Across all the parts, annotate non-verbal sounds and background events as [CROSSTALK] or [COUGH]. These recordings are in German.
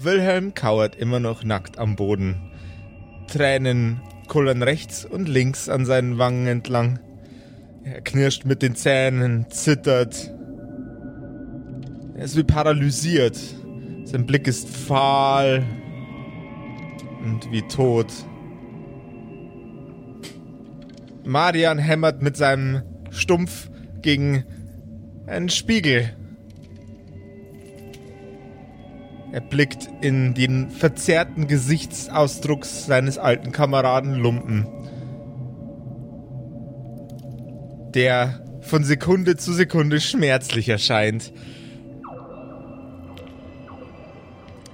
Wilhelm kauert immer noch nackt am Boden. Tränen kullern rechts und links an seinen Wangen entlang. Er knirscht mit den Zähnen, zittert. Er ist wie paralysiert. Sein Blick ist fahl und wie tot. Marian hämmert mit seinem Stumpf gegen einen Spiegel. Er blickt in den verzerrten Gesichtsausdruck seines alten Kameraden Lumpen, der von Sekunde zu Sekunde schmerzlich erscheint.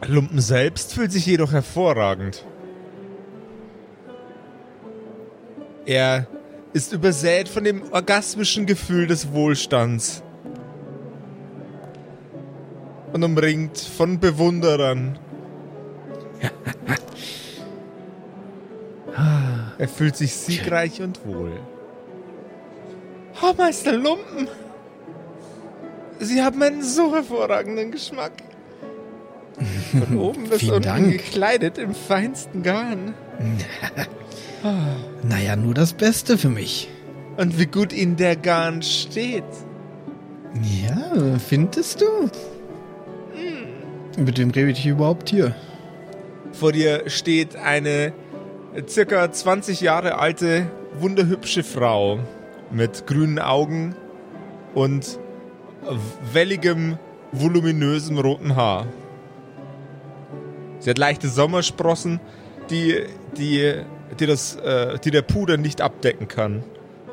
Lumpen selbst fühlt sich jedoch hervorragend. Er ist übersät von dem orgasmischen Gefühl des Wohlstands und umringt von Bewunderern. [LAUGHS] er fühlt sich siegreich und wohl. Oh, Meister Lumpen! Sie haben einen so hervorragenden Geschmack. Von [LAUGHS] oben bis unten Dank. gekleidet im feinsten Garn. [LAUGHS] Naja, nur das Beste für mich. Und wie gut Ihnen der Garn steht. Ja, findest du? Mit wem rede ich überhaupt hier? Vor dir steht eine circa 20 Jahre alte, wunderhübsche Frau mit grünen Augen und welligem, voluminösem roten Haar. Sie hat leichte Sommersprossen, die, die, die, das, äh, die der Puder nicht abdecken kann.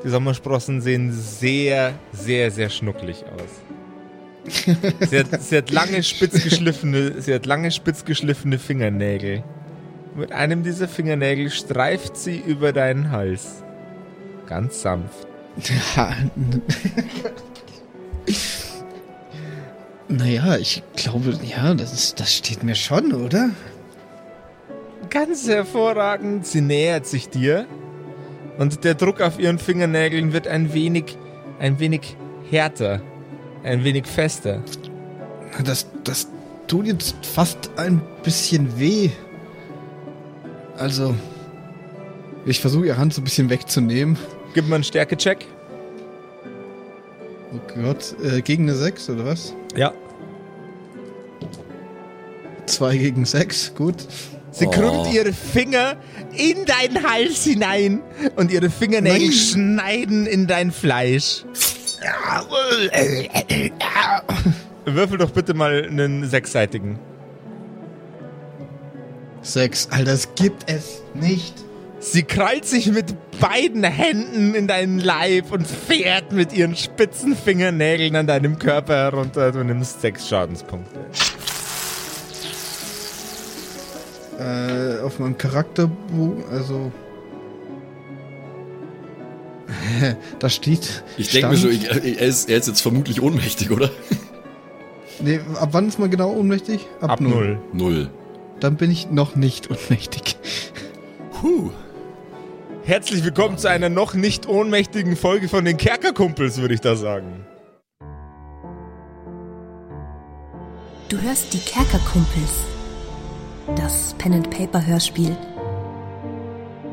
Die Sommersprossen sehen sehr, sehr, sehr schnucklig aus. Sie hat, sie hat lange spitz geschliffene, sie hat lange spitz geschliffene Fingernägel. Mit einem dieser Fingernägel streift sie über deinen Hals. Ganz sanft. Ja. naja, ich glaube, ja, das, ist, das steht mir schon, oder? Ganz hervorragend. Sie nähert sich dir. Und der Druck auf ihren Fingernägeln wird ein wenig, ein wenig härter. Ein wenig fester. Das, das tut jetzt fast ein bisschen weh. Also, ich versuche ihre Hand so ein bisschen wegzunehmen. Gib mal einen Stärkecheck. Oh Gott, äh, gegen eine 6 oder was? Ja. 2 gegen 6, gut. Sie Oh. krümmt ihre Finger in deinen Hals hinein und ihre Fingernägel Nein. schneiden in dein Fleisch. Würfel doch bitte mal einen sechsseitigen. 6, Alter, das gibt es nicht. Sie krallt sich mit beiden Händen in deinen Leib und fährt mit ihren spitzen Fingernägeln an deinem Körper herunter. Du nimmst sechs Schadenspunkte. Äh, auf meinem Charakterbogen, also. [LAUGHS] da steht. Ich denke mir so, ich, er, ist, er ist jetzt vermutlich ohnmächtig, oder? [LAUGHS] Nee, ab wann ist man genau ohnmächtig? Ab null. Null. Dann bin ich noch nicht ohnmächtig. Puh. Herzlich willkommen zu einer noch nicht ohnmächtigen Folge von den Kerkerkumpels, würde ich da sagen. Du hörst die Kerkerkumpels. Das Pen-and-Paper-Hörspiel.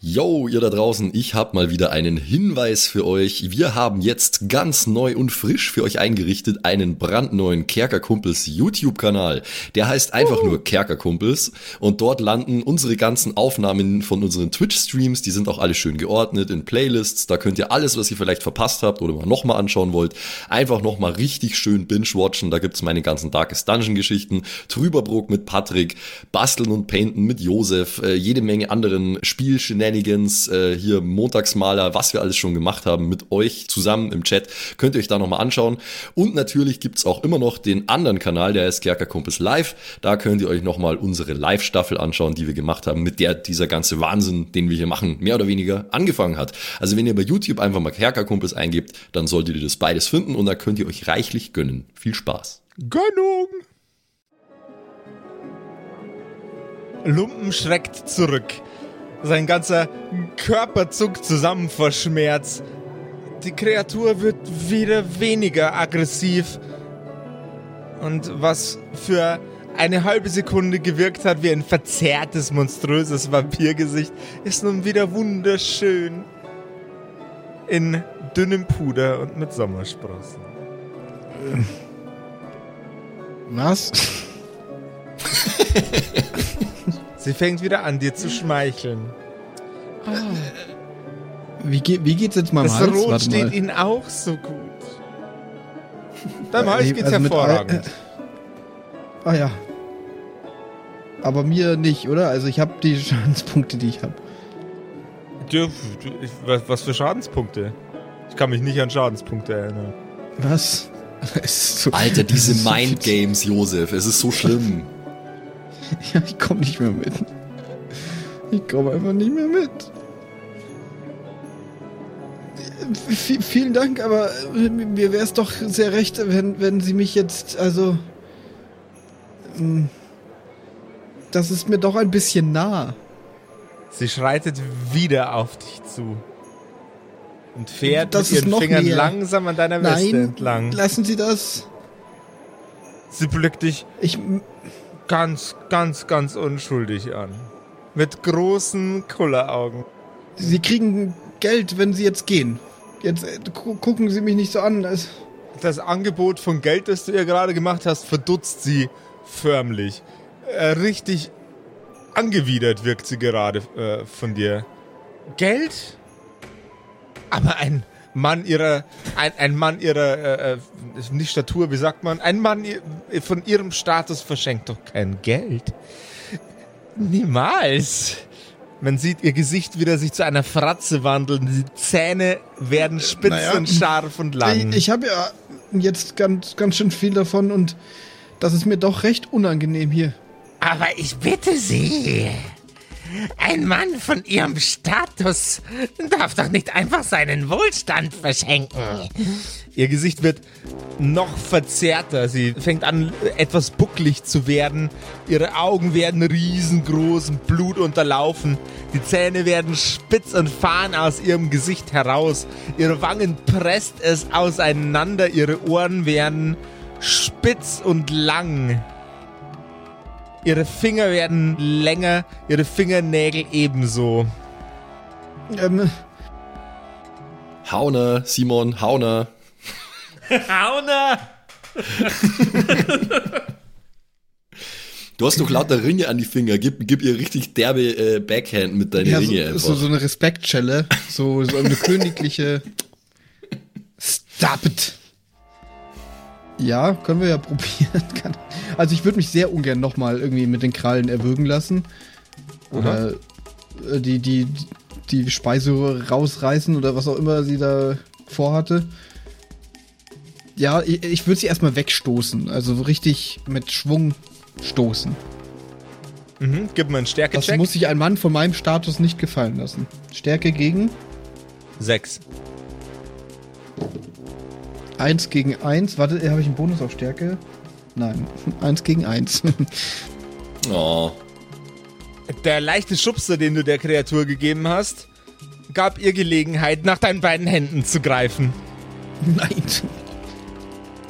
Yo, ihr da draußen, ich habe mal wieder einen Hinweis für euch. Wir haben jetzt ganz neu und frisch für euch eingerichtet einen brandneuen Kerkerkumpels YouTube-Kanal. Der heißt einfach nur Kerkerkumpels und dort landen unsere ganzen Aufnahmen von unseren Twitch-Streams. Die sind auch alle schön geordnet in Playlists. Da könnt ihr alles, was ihr vielleicht verpasst habt oder mal nochmal anschauen wollt, einfach nochmal richtig schön binge-watchen. Da gibt's meine ganzen Darkest Dungeon-Geschichten, Trüberbrook mit Patrick, Basteln und Painten mit Josef, äh, jede Menge anderen Spielshenanigans Shenanigans, äh, hier Montagsmaler, was wir alles schon gemacht haben mit euch zusammen im Chat, könnt ihr euch da nochmal anschauen. Und natürlich gibt's auch immer noch den anderen Kanal, der heißt Kerkerkumpels Live. Da könnt ihr euch nochmal unsere Live-Staffel anschauen, die wir gemacht haben, mit der dieser ganze Wahnsinn, den wir hier machen, mehr oder weniger angefangen hat. Also wenn ihr bei YouTube einfach mal Kerkerkumpels eingebt, dann solltet ihr das beides finden und da könnt ihr euch reichlich gönnen. Viel Spaß. Gönnung! Lumpen schreckt zurück. Sein ganzer Körper zuckt zusammen vor Schmerz. Die Kreatur wird wieder weniger aggressiv. Und was für eine halbe Sekunde gewirkt hat wie ein verzerrtes, monströses Vampirgesicht, ist nun wieder wunderschön. In dünnem Puder und mit Sommersprossen. Was? [LAUGHS] Sie fängt wieder an, dir zu schmeicheln. Wie, ge wie geht's jetzt mal Das Hals? Rot Warte steht mal. Ihnen auch so gut. Deinem Hals Äh, geht's also mit hervorragend. Ah ja. Aber mir nicht, oder? Also ich habe die [LAUGHS] Schadenspunkte, die ich habe. Was, für Schadenspunkte? Ich kann mich nicht an Schadenspunkte erinnern. Was? [LAUGHS] So, Alter, diese [LAUGHS] es ist so Mind viel- Games, Josef, es ist so schlimm. [LAUGHS] Ja, ich komme nicht mehr mit. Ich komme einfach nicht mehr mit. V vielen Dank, aber äh, mir wäre es doch sehr recht, wenn, wenn Sie mich jetzt, also. ähm, Das ist mir doch ein bisschen nah. Sie schreitet wieder auf dich zu. Und fährt Das mit ihren Fingern mehr. langsam an deiner Weste Nein, entlang. lassen Sie das. Sie blickt dich Ich. Ganz, ganz, ganz unschuldig an. Mit großen Kulleraugen. Sie kriegen Geld, wenn Sie jetzt gehen. Jetzt äh, gu gucken Sie mich nicht so an. Das Angebot von Geld, das du ihr gerade gemacht hast, verdutzt sie förmlich. Äh, richtig angewidert wirkt sie gerade äh, von dir. Geld? Aber ein Mann ihrer, ein, ein Mann ihrer, äh, äh, nicht Statur, wie sagt man, ein Mann von ihrem Status verschenkt doch kein Geld. Niemals. Man sieht ihr Gesicht wieder sich zu einer Fratze wandeln. Die Zähne werden spitz Naja. und scharf und lang. Ich, ich habe ja jetzt ganz, ganz schön viel davon und das ist mir doch recht unangenehm hier. Aber ich bitte Sie. Ein Mann von Ihrem Status darf doch nicht einfach seinen Wohlstand verschenken. Ihr Gesicht wird noch verzerrter. Sie fängt an, etwas bucklig zu werden. Ihre Augen werden riesengroß und blutunterlaufen. Die Zähne werden spitz und fahren aus ihrem Gesicht heraus. Ihre Wangen presst es auseinander. Ihre Ohren werden spitz und lang. Ihre Finger werden länger, ihre Fingernägel ebenso. Ähm, Hauner, Simon, Hauner. Hauner! Du hast doch lauter Ringe an die Finger. Gib, gib ihr richtig derbe äh, Backhand mit deinen ja, Ringe so, einfach. so, so eine Respektschelle. So, so eine königliche. Stop it! Ja, können wir ja [LAUGHS] probieren. Also ich würde mich sehr ungern nochmal irgendwie mit den Krallen erwürgen lassen. Oder äh, die, die, die Speiseröhre rausreißen oder was auch immer sie da vorhatte. Ja, ich, ich würde sie erstmal wegstoßen. Also so richtig mit Schwung stoßen. Mhm, gib mir einen Das Stärke-Check. muss sich ein Mann von meinem Status nicht gefallen lassen. Stärke gegen Sechs. 1 gegen 1. Warte, habe ich einen Bonus auf Stärke? Nein, [LAUGHS] 1 gegen 1. [LAUGHS] Oh. Der leichte Schubser, den du der Kreatur gegeben hast, gab ihr Gelegenheit, nach deinen beiden Händen zu greifen. [LAUGHS] Nein.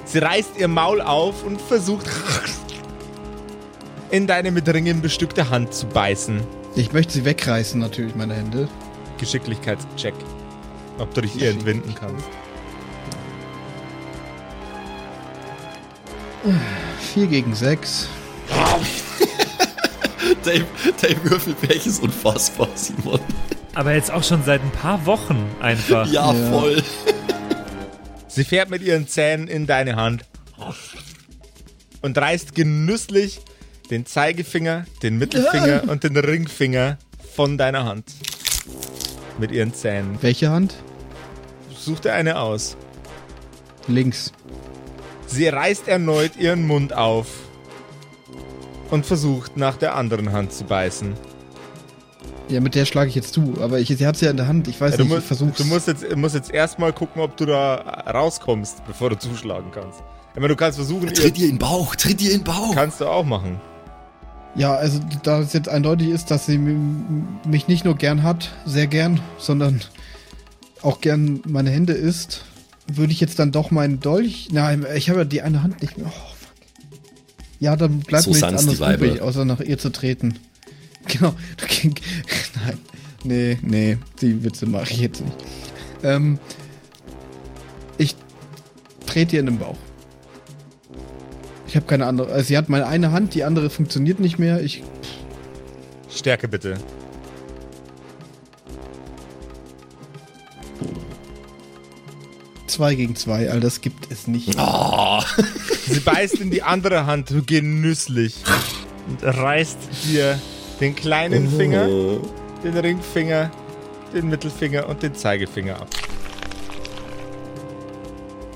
Sie reißt ihr Maul auf und versucht in deine mit Ringen bestückte Hand zu beißen. Ich möchte sie wegreißen, natürlich, meine Hände. Geschicklichkeitscheck. Ob du dich ihr entwinden kannst. 4 gegen 6. [LAUGHS] Dave, Dave Würfelpech ist unfassbar, Simon. Aber jetzt auch schon seit ein paar Wochen einfach. Ja, Ja. voll. Sie fährt mit ihren Zähnen in deine Hand und reißt genüsslich den Zeigefinger, den Mittelfinger [LAUGHS] und den Ringfinger von deiner Hand. Mit ihren Zähnen. Welche Hand? Such dir eine aus. Links. Sie reißt erneut ihren Mund auf und versucht nach der anderen Hand zu beißen. Ja, mit der schlage ich jetzt zu, aber ich, sie hat ja in der Hand. Ich weiß Ja, du, nicht, mu ich versuch's. du musst jetzt, musst jetzt erstmal gucken, ob du da rauskommst, bevor du zuschlagen kannst. Ich meine, du kannst versuchen, ihr, Tritt ihr in den Bauch, tritt ihr in den Bauch. kannst du auch machen. Ja, also da es jetzt eindeutig ist, dass sie mich nicht nur gern hat, sehr gern, sondern auch gern meine Hände isst, würde ich jetzt dann doch meinen Dolch. Nein, ich habe ja die eine Hand nicht mehr. Oh, fuck. Ja, dann bleibt So mir nichts anderes übrig, außer nach ihr zu treten. [LAUGHS] Genau. [LAUGHS] Nein. Nee, nee, die Witze mache ich jetzt nicht. Ähm, ich trete ihr in den Bauch. Ich habe keine andere. Also sie hat meine eine Hand, die andere funktioniert nicht mehr. Ich Stärke bitte. Zwei gegen zwei, all das gibt es nicht. Oh, [LAUGHS] Sie beißt in die andere Hand genüsslich und reißt dir den kleinen Finger, den Ringfinger, den Mittelfinger und den Zeigefinger ab.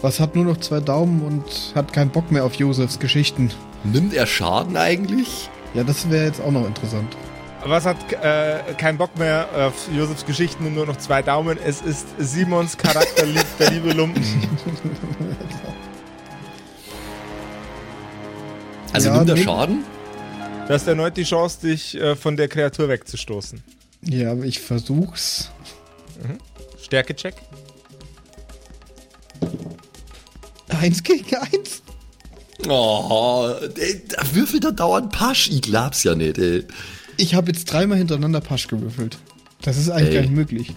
Was hat nur noch zwei Daumen und hat keinen Bock mehr auf Josefs Geschichten. nimmt er Schaden eigentlich? Ja, das wäre jetzt auch noch interessant. Was hat äh, keinen Bock mehr auf Josefs Geschichten und nur noch zwei Daumen? Es ist Simons Charakter, lieb, der liebe Lumpen. [LAUGHS] Also Ja, nimmt er Schaden? Du hast erneut die Chance, dich äh, von der Kreatur wegzustoßen. Ja, aber ich versuch's. Stärkecheck. Eins gegen eins? Oh, ey, da würfelt er dauernd Pasch. Ich glaub's ja nicht, ey. Ich habe jetzt dreimal hintereinander Pasch gewürfelt. Das ist eigentlich Ey. gar nicht möglich.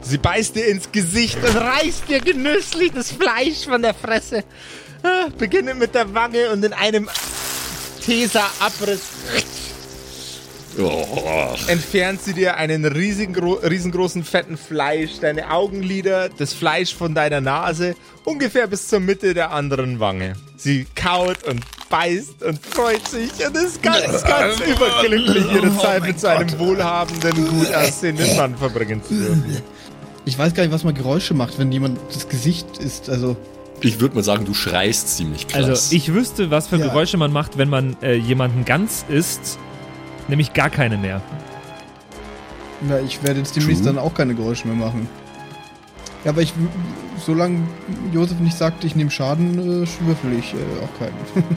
Sie beißt dir ins Gesicht und reißt dir genüsslich das Fleisch von der Fresse. Ah, Beginne mit der Wange und in einem Tesa-Abriss Oh, entfernt sie dir einen riesigen, riesengroßen fetten Fleisch, deine Augenlider, das Fleisch von deiner Nase, ungefähr bis zur Mitte der anderen Wange. Sie kaut und beißt und freut sich und ist ganz, ganz überglücklich, ihre Zeit mit so einem wohlhabenden, gut aussehenden Mann verbringen zu dürfen. Ich weiß gar nicht, was man Geräusche macht, wenn jemand das Gesicht ist. Also, ich würde mal sagen, du schreist ziemlich krass. Also ich wüsste, was für Ja. Geräusche man macht, wenn man äh, jemanden ganz isst, nämlich gar keine mehr. na, ich werde jetzt demnächst True. dann auch keine Geräusche mehr machen. Ja, aber ich, solange Josef nicht sagt, ich nehme Schaden, äh, würfel ich äh, auch keinen. [LAUGHS]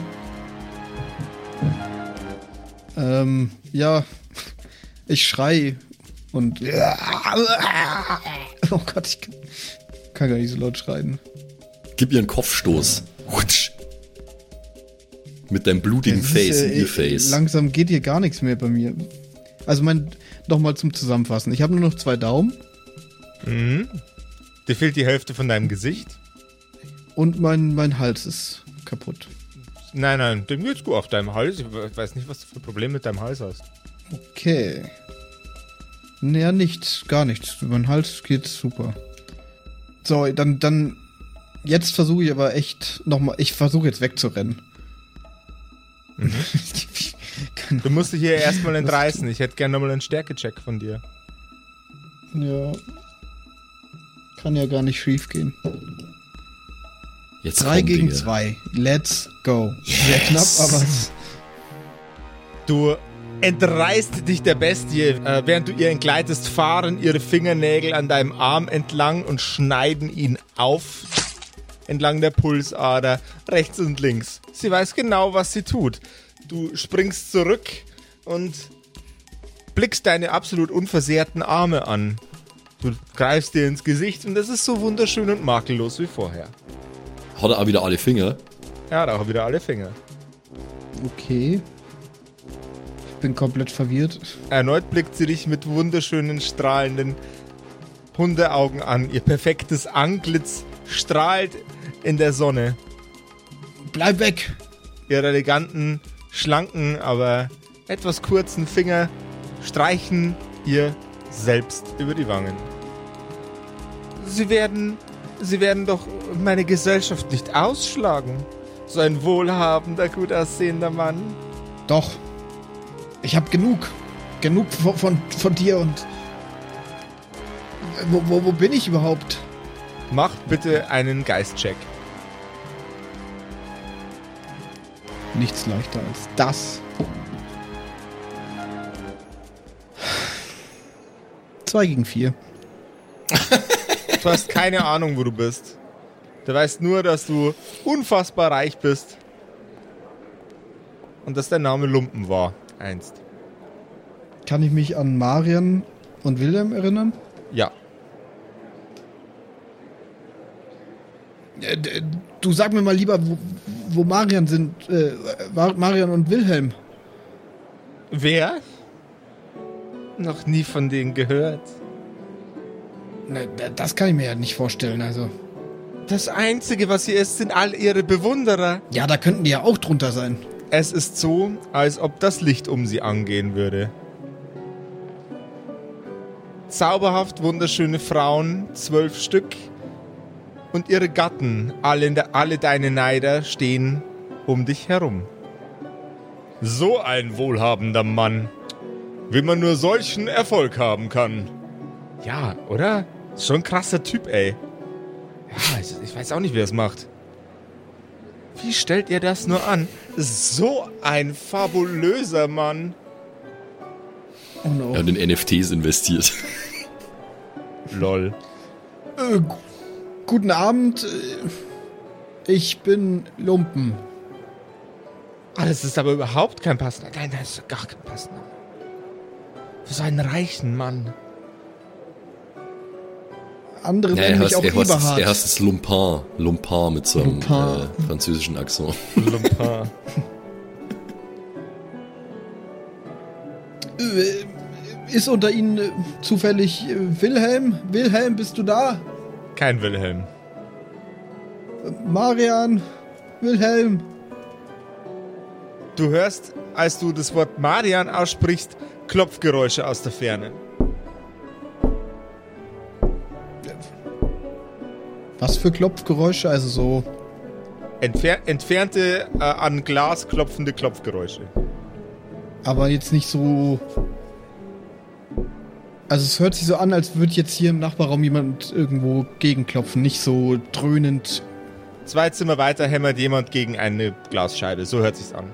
ähm, ja, ich schrei und. [LAUGHS] Oh Gott, ich kann, kann gar nicht so laut schreien. Gib ihr einen Kopfstoß. Hutsch. Mit deinem blutigen ist, Face äh, in ihr Face. Langsam geht hier gar nichts mehr bei mir. Also mein, nochmal zum Zusammenfassen. Ich habe nur noch zwei Daumen Mhm. Dir fehlt die Hälfte von deinem Gesicht. und mein, mein Hals ist kaputt. Nein, nein, dem geht's gut auf deinem Hals. Ich weiß nicht, was du für Probleme mit deinem Hals hast. Okay. Naja, nichts, gar nichts. Mein Hals geht super. So, dann, dann, jetzt versuche ich aber echt nochmal, ich versuche jetzt wegzurennen. Keine Du musst dich hier erstmal entreißen. Ich hätte gerne nochmal einen Stärkecheck von dir. Ja. Kann ja gar nicht schief gehen. Jetzt Drei komm, gegen Dinge. zwei. Let's go. Sehr knapp, aber Du entreißt dich der Bestie, äh, während du ihr entgleitest, fahren ihre Fingernägel an deinem Arm entlang und schneiden ihn auf entlang der Pulsader rechts und links. Sie weiß genau, was sie tut. Du springst zurück und blickst deine absolut unversehrten Arme an. Du greifst dir ins Gesicht und es ist so wunderschön und makellos wie vorher. Hat er auch wieder alle Finger? Er hat auch wieder alle Finger. okay. Ich bin komplett verwirrt. Erneut blickt sie dich mit wunderschönen, strahlenden Hundeaugen an. Ihr perfektes Antlitz strahlt in der Sonne. Bleib weg! Ihre eleganten, schlanken, aber etwas kurzen Finger streichen ihr selbst über die Wangen. Sie werden, sie werden doch meine Gesellschaft nicht ausschlagen. So ein wohlhabender, gut aussehender Mann. Doch. Ich hab genug. Genug von, von, von dir und Wo, wo, wo bin ich überhaupt? Mach bitte einen Geistcheck. Nichts leichter als das. Zwei gegen vier. Du hast keine Ahnung, wo du bist. Du weißt nur, dass du unfassbar reich bist. Und dass dein Name Lumpen war, einst. Kann ich mich an Marian und Wilhelm erinnern? Ja. Äh, Du sag mir mal lieber, wo, wo Marian sind, äh, Mar- Marian und Wilhelm. Wer? Noch nie von denen gehört. D- das kann ich mir ja nicht vorstellen, also. Das Einzige, was hier ist, sind all ihre Bewunderer. Ja, da könnten die ja auch drunter sein. Es ist so, als ob das Licht um sie angehen würde. Zauberhaft wunderschöne Frauen, zwölf Stück, und ihre Gatten, alle, alle deine Neider, stehen um dich herum. So ein wohlhabender Mann, wie man nur solchen Erfolg haben kann. Ja, oder? Schon ein krasser Typ, ey. Ja, ich, ich weiß auch nicht, wie er es macht. Wie stellt ihr das nur an? So ein fabulöser Mann. Oh no. Er hat in NFTs investiert. [LAUGHS] Lol. Äh, gu- guten Abend. äh, Ich bin Lumpen. Ah, das ist aber überhaupt kein passender. Nein, das ist gar kein passender. Für so einen reichen Mann. Andere Ja, er heißt, auch er, heißt, Eberhard. er heißt es Lumpin. Lumpin mit so einem Lumpin. äh, französischen Akzent. Lumpin. [LAUGHS] Äh, Ist unter Ihnen äh, zufällig äh, Wilhelm? Wilhelm, bist du da? Kein Wilhelm. Marian? Wilhelm? Du hörst, als du das Wort Marian aussprichst, Klopfgeräusche aus der Ferne. Was für Klopfgeräusche? Also so. Entfer entfernte, äh, an Glas klopfende Klopfgeräusche. Aber jetzt nicht so. Also es hört sich so an, als würde jetzt hier im Nachbarraum jemand irgendwo gegenklopfen. Nicht so dröhnend. Zwei Zimmer weiter hämmert jemand gegen eine Glasscheibe. So hört sich's an.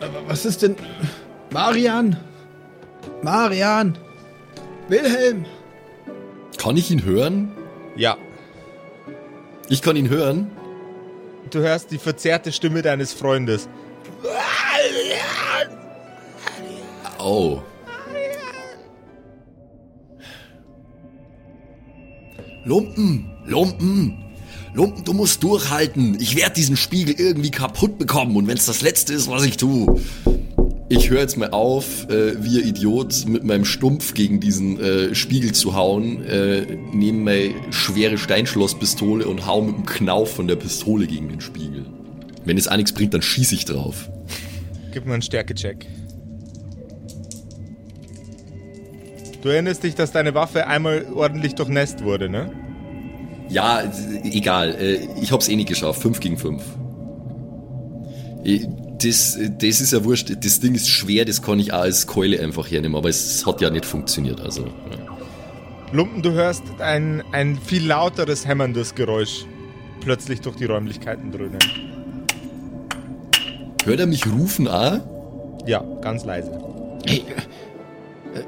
Aber was ist denn. Marian? Marian? Wilhelm? Kann ich ihn hören? Ja. Ich kann ihn hören. Du hörst die verzerrte Stimme deines Freundes. Oh. Lumpen, Lumpen, Lumpen, du musst durchhalten. Ich werde diesen Spiegel irgendwie kaputt bekommen und wenn es das Letzte ist, was ich tue. Ich höre jetzt mal auf, äh, wie ein Idiot mit meinem Stumpf gegen diesen äh, Spiegel zu hauen, äh, nehme meine schwere Steinschlosspistole und hau mit dem Knauf von der Pistole gegen den Spiegel. Wenn es auch nichts bringt, dann schieße ich drauf. Gib mir einen Stärkecheck. Du erinnerst dich, dass deine Waffe einmal ordentlich durchnässt wurde, ne? Ja, egal. äh, Ich hab's eh nicht geschafft. 5 gegen 5. Das, das ist ja wurscht. Das Ding ist schwer, das kann ich auch als Keule einfach hernehmen, aber es hat ja nicht funktioniert. Also, ja. Lumpen, du hörst ein, ein viel lauteres, hämmerndes Geräusch plötzlich durch die Räumlichkeiten dröhnen. Hört er mich rufen auch? Ja, ganz leise. Hey. Äh,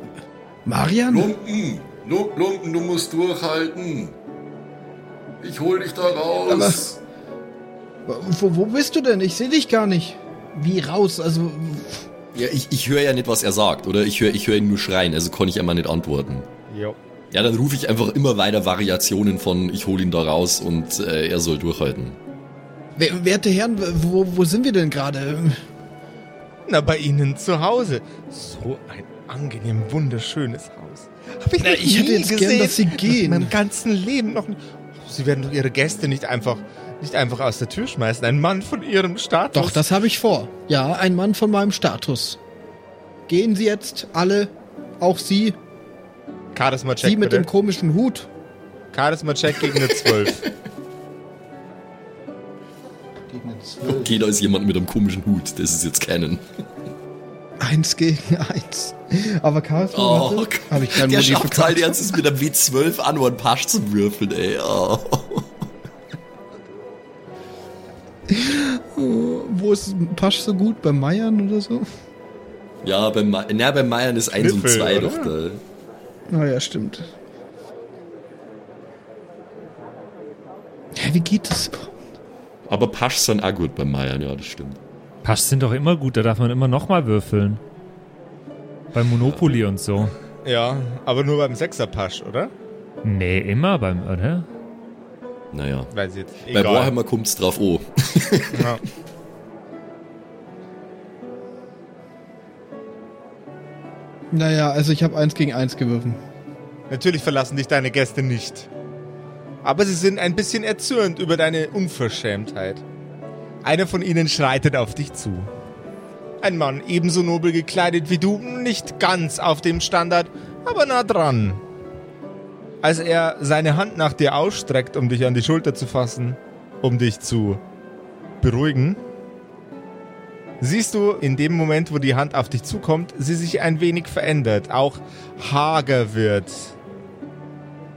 Marian? Lumpen, Lu- Lumpen, du musst durchhalten. Ich hol dich da raus. Wo, wo bist du denn? Ich sehe dich gar nicht. Wie raus? Also. ja, ich, ich höre ja nicht, was er sagt, oder? Ich höre ich hör ihn nur schreien, also kann ich einmal nicht antworten. Jo. Ja, dann rufe ich einfach immer weiter Variationen von ich hol ihn da raus und äh, er soll durchhalten. wer- Werte Herren, wo, wo sind wir denn gerade? Na, bei Ihnen zu Hause. So ein angenehm wunderschönes Haus. Hab ich, Na, noch ich hätte nie jetzt gern, gesehen. dass Sie gehen. In meinem ganzen Leben noch nicht. Sie werden doch Ihre Gäste nicht einfach, nicht einfach aus der Tür schmeißen. Ein Mann von Ihrem Status. Doch, das habe ich vor. Ja, ein Mann von meinem Status. Gehen Sie jetzt alle, auch Sie, Charisma-Check Sie mit bitte. dem komischen Hut. Charisma-Check gegen eine 12. [LAUGHS] Gegen. Okay, da ist jemand mit einem komischen Hut, das ist jetzt. Ah Eins gegen eins. Aber Chaos Oh, habe ich keinen der schafft halt jetzt mit einem W12 an und Pasch zu würfeln, ey. Oh. Wo ist Pasch so gut? Bei Meiern oder so? Ja, beim, Ma- na, beim Meiern ist 1 und Kniffel, 2 oder? doch da. Naja, stimmt. Hä, wie geht das? Aber Pasch sind auch gut beim Meiern, ja, das stimmt. Pasch sind doch immer gut, da darf man immer nochmal würfeln. Bei Monopoly und so. Ja, aber nur beim Sechserpasch, oder? Nee, immer beim, oder? Naja. Weiß jetzt. Bei Egal. Warhammer kommt's drauf oh. Ja. Naja, also ich habe eins gegen eins gewürfen. Natürlich verlassen dich deine Gäste nicht. Aber sie sind ein bisschen erzürnt über deine Unverschämtheit. Einer von ihnen schreitet auf dich zu. Ein Mann, ebenso nobel gekleidet wie du, nicht ganz auf dem Standard, aber nah dran. Als er seine Hand nach dir ausstreckt, um dich an die Schulter zu fassen, um dich zu beruhigen, siehst du in dem Moment, wo die Hand auf dich zukommt, sie sich ein wenig verändert, auch hager wird,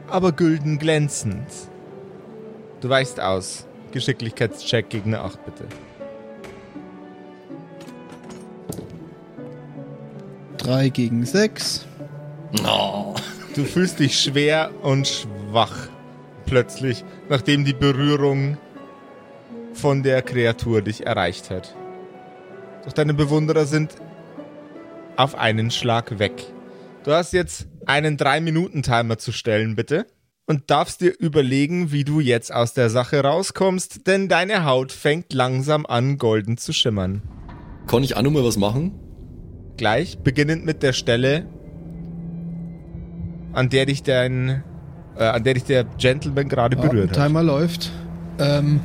aber gülden glänzend. Du weichst aus. Geschicklichkeitscheck gegen eine 8, bitte. Drei gegen sechs. Oh. Du fühlst dich schwer und schwach. Plötzlich, nachdem die Berührung von der Kreatur dich erreicht hat. Doch deine Bewunderer sind auf einen Schlag weg. Du hast jetzt einen 3-Minuten-Timer zu stellen, bitte. Und darfst dir überlegen, wie du jetzt aus der Sache rauskommst, denn deine Haut fängt langsam an, golden zu schimmern. Kann ich auch noch mal was machen? Gleich, beginnend mit der Stelle, an der dich dein, äh, an der dich der Gentleman gerade Ja, berührt hat. Timer läuft. Ähm,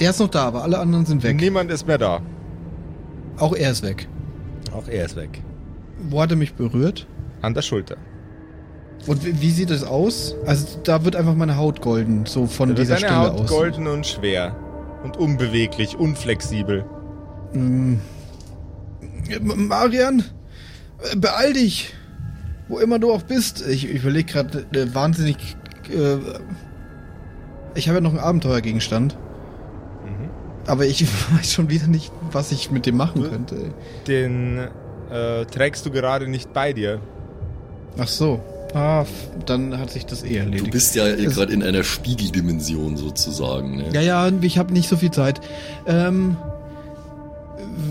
der ist noch da, aber alle anderen sind weg. Niemand ist mehr da. Auch er ist weg. Auch er ist weg. Wo hat er mich berührt? An der Schulter. Und wie, wie sieht es aus? Also da wird einfach meine Haut golden, so von Da dieser Stelle Haut aus. golden und schwer. Und unbeweglich, unflexibel. Mm. Marian, äh, beeil dich. Wo immer du auch bist. Ich, ich überlege gerade äh, wahnsinnig. Äh, ich habe ja noch einen Abenteuergegenstand. Aber ich [LAUGHS] weiß schon wieder nicht, was ich mit dem machen könnte. Den äh, trägst du gerade nicht bei dir. Ach so. Ah, dann hat sich das eh erledigt. Du bist ja gerade in einer Spiegeldimension sozusagen. Ne? Ja, ja, ich habe nicht so viel Zeit. Ähm,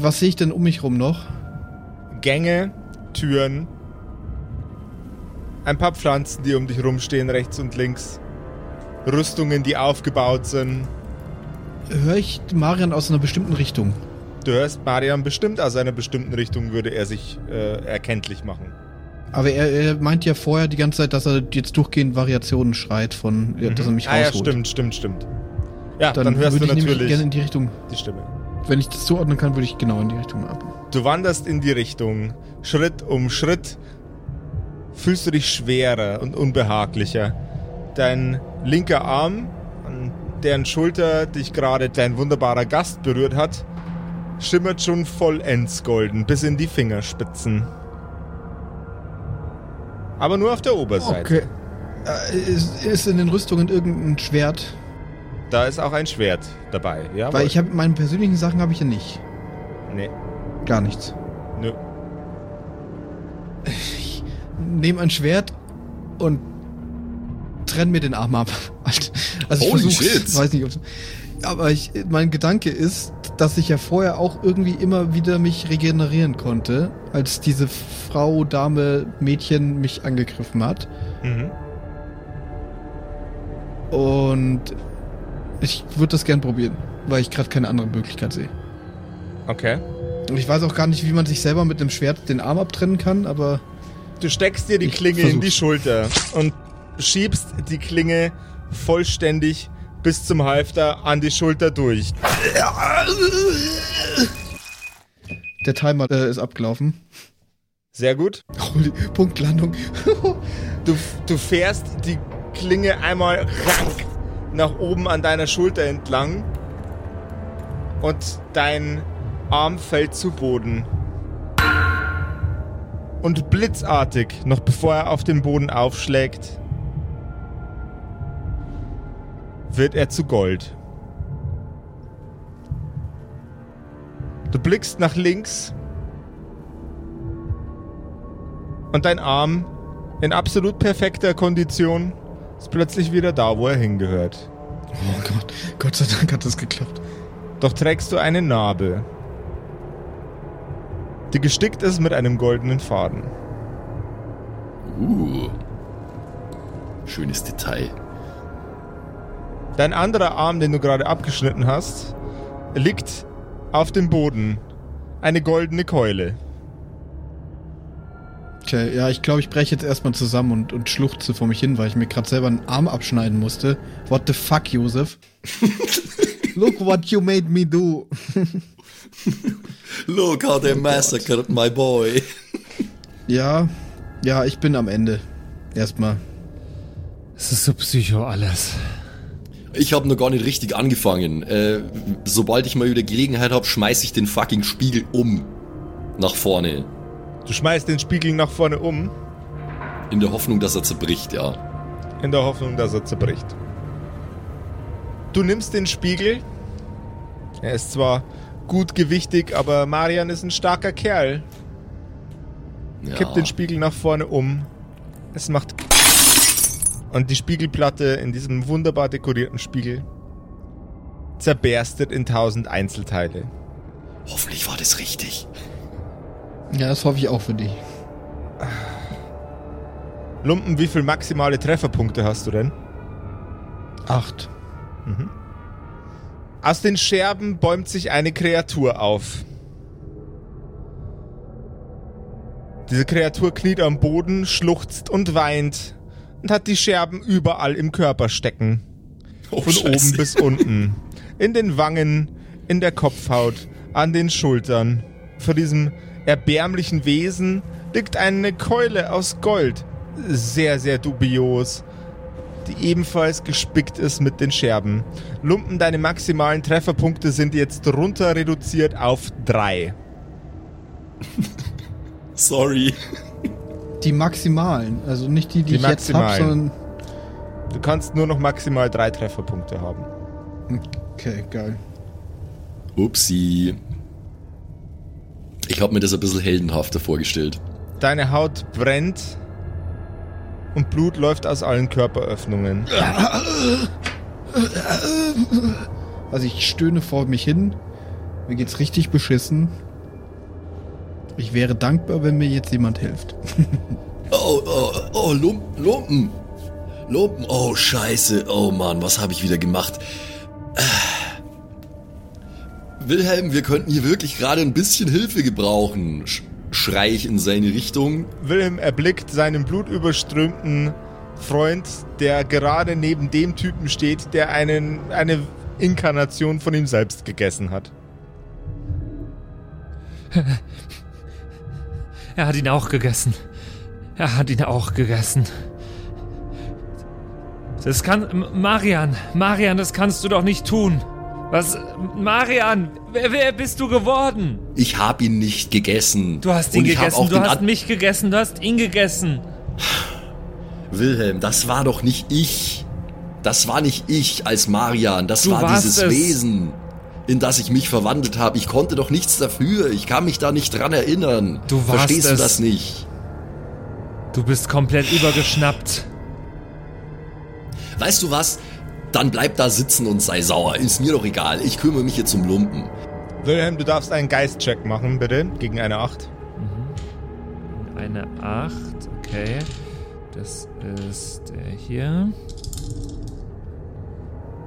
was sehe ich denn um mich rum noch? Gänge, Türen, ein paar Pflanzen, die um dich rumstehen, rechts und links. Rüstungen, die aufgebaut sind. Höre ich Marian aus einer bestimmten Richtung? Du hörst Marian bestimmt aus einer bestimmten Richtung, würde er sich äh, erkenntlich machen. Aber er, er meint ja vorher die ganze Zeit, dass er jetzt durchgehend Variationen schreit von, ja, dass er mich ah ja, stimmt, stimmt, stimmt. Ja, dann, Dann, hörst du natürlich gerne in die Richtung. die Stimme. Wenn ich das zuordnen kann, würde ich genau in die Richtung ab. Du wanderst in die Richtung. Schritt um Schritt fühlst du dich schwerer und unbehaglicher. Dein linker Arm, an deren Schulter dich gerade dein wunderbarer Gast berührt hat, schimmert schon vollends golden bis in die Fingerspitzen. Aber nur auf der Oberseite. Okay. Äh, ist, ist in den Rüstungen irgendein Schwert? Da ist auch ein Schwert dabei. Ja, Weil ich habe meine persönlichen Sachen habe ich ja nicht. Nee, Gar nichts. nö. Ich nehme ein Schwert und trenn mir den Arm ab. [LAUGHS] Also ich Holy shit. weiß nicht, ob's, aber ich, mein Gedanke ist, dass ich ja vorher auch irgendwie immer wieder mich regenerieren konnte, als diese Frau, Dame, Mädchen mich angegriffen hat. Mhm. Und ich würde das gern probieren, weil ich gerade keine andere Möglichkeit sehe. Okay. Und ich weiß auch gar nicht, wie man sich selber mit dem Schwert den Arm abtrennen kann, aber Du steckst dir die Klinge in die. Schulter und schiebst die Klinge vollständig bis zum Halfter an die Schulter durch. der Timer äh, ist abgelaufen. Sehr gut. Holy, Punktlandung. [LAUGHS] Du, du fährst die Klinge einmal rank nach oben an deiner Schulter entlang und dein Arm fällt zu Boden. Und blitzartig, noch bevor er auf den Boden aufschlägt, wird er zu Gold. Du blickst nach links und dein Arm in absolut perfekter Kondition ist plötzlich wieder da, wo er hingehört. Oh Gott, Gott sei Dank hat das geklappt. Doch trägst du eine Narbe, die gestickt ist mit einem goldenen Faden. Uh. Schönes Detail. Dein anderer Arm, den du gerade abgeschnitten hast, liegt auf dem Boden. Eine goldene Keule. Okay, ja, ich glaube, ich breche jetzt erstmal zusammen und, und schluchze vor mich hin, weil ich mir gerade selber einen Arm abschneiden musste. What the fuck, Josef? [LAUGHS] Look what you made me do. [LAUGHS] Look how they massacred my boy. [LAUGHS] Ja, ja, ich bin am Ende. Erstmal. Es ist so psycho alles. Ich habe noch gar nicht richtig angefangen. Äh, sobald ich mal wieder Gelegenheit habe, schmeiß ich den fucking Spiegel um. Nach vorne. Du schmeißt den Spiegel nach vorne um, In der Hoffnung, dass er zerbricht, ja. in der Hoffnung, dass er zerbricht. Du nimmst den Spiegel. Er ist zwar gut gewichtig, aber Marian ist ein starker Kerl. ja. Kippt den Spiegel nach vorne um. Es macht. Und die Spiegelplatte in diesem wunderbar dekorierten Spiegel zerberstet in tausend Einzelteile. Hoffentlich war das richtig. Ja, das hoffe ich auch für dich. Lumpen, wie viel maximale Trefferpunkte hast du denn? Acht. Aus den Scherben bäumt sich eine Kreatur auf. Diese Kreatur kniet am Boden, schluchzt und weint und hat die Scherben überall im Körper stecken. Oh, Von Scheiße. oben bis unten. In den Wangen, in der Kopfhaut, an den Schultern. Vor diesem erbärmlichen Wesen liegt eine Keule aus Gold. Sehr, sehr dubios. Die ebenfalls gespickt ist mit den Scherben. Lumpen, deine maximalen Trefferpunkte sind jetzt runter reduziert auf drei. Sorry. Die maximalen, also nicht die, die, Die ich jetzt habe, maximalen. sondern. Du kannst nur noch maximal drei Trefferpunkte haben. Okay, geil. Upsi. Ich habe mir das ein bisschen heldenhafter vorgestellt. Deine Haut brennt und Blut läuft aus allen Körperöffnungen. Also ich stöhne vor mich hin. Mir geht's richtig beschissen. Ich wäre dankbar, wenn mir jetzt jemand hilft. [LAUGHS] Oh, oh, oh, Lumpen, Lumpen. Lumpen, oh, scheiße. Oh Mann, was habe ich wieder gemacht? Äh. Wilhelm, wir könnten hier wirklich gerade ein bisschen Hilfe gebrauchen. Sch schrei ich in seine Richtung. Wilhelm erblickt seinen blutüberströmten Freund, der gerade neben dem Typen steht, der einen, eine Inkarnation von ihm selbst gegessen hat. [LAUGHS] Er hat ihn auch gegessen. Er hat ihn auch gegessen. Das kann. Marian, Marian, das kannst du doch nicht tun. Was. Marian, wer, wer bist du geworden? Ich habe ihn nicht gegessen. Du hast ihn hab gegessen, du hast mich gegessen, du hast ihn gegessen. Wilhelm, das war doch nicht ich. Das war nicht ich als Marian. Das Du war dieses es. Wesen, in das ich mich verwandelt habe. Ich konnte doch nichts dafür. Ich kann mich da nicht dran erinnern. Du warst Verstehst du das nicht? Du bist komplett übergeschnappt. Weißt du was? Dann bleib da sitzen und sei sauer. Ist mir doch egal. Ich kümmere mich jetzt um Lumpen. Wilhelm, du darfst einen Geistcheck machen, bitte, gegen eine 8. Eine 8, okay. Das ist der hier.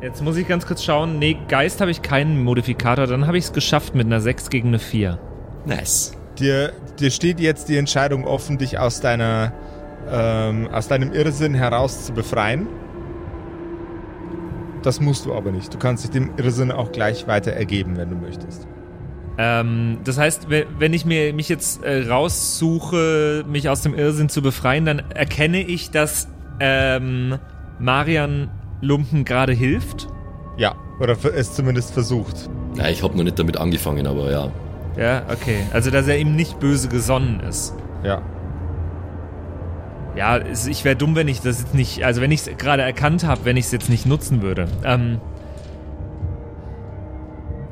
Jetzt muss ich ganz kurz schauen. Nee, Geist habe ich keinen Modifikator. Dann habe ich es geschafft mit einer 6 gegen eine 4. Nice. Dir, dir steht jetzt die Entscheidung offen, dich aus deiner ähm, aus deinem Irrsinn heraus zu befreien. Das musst du aber nicht. Du kannst dich dem Irrsinn auch gleich weiter ergeben, wenn du möchtest. Ähm, das heißt, we- wenn ich mir mich jetzt äh, raussuche, mich aus dem Irrsinn zu befreien, dann erkenne ich, dass ähm, Marian Lumpen gerade hilft. Ja, oder es zumindest versucht. Ja, ich habe noch nicht damit angefangen, aber ja. Ja, okay. Also, dass er ihm nicht böse gesonnen ist. Ja. Ja, es- ich wäre dumm, wenn ich das jetzt nicht, also wenn ich es gerade erkannt habe, wenn ich es jetzt nicht nutzen würde. Ähm,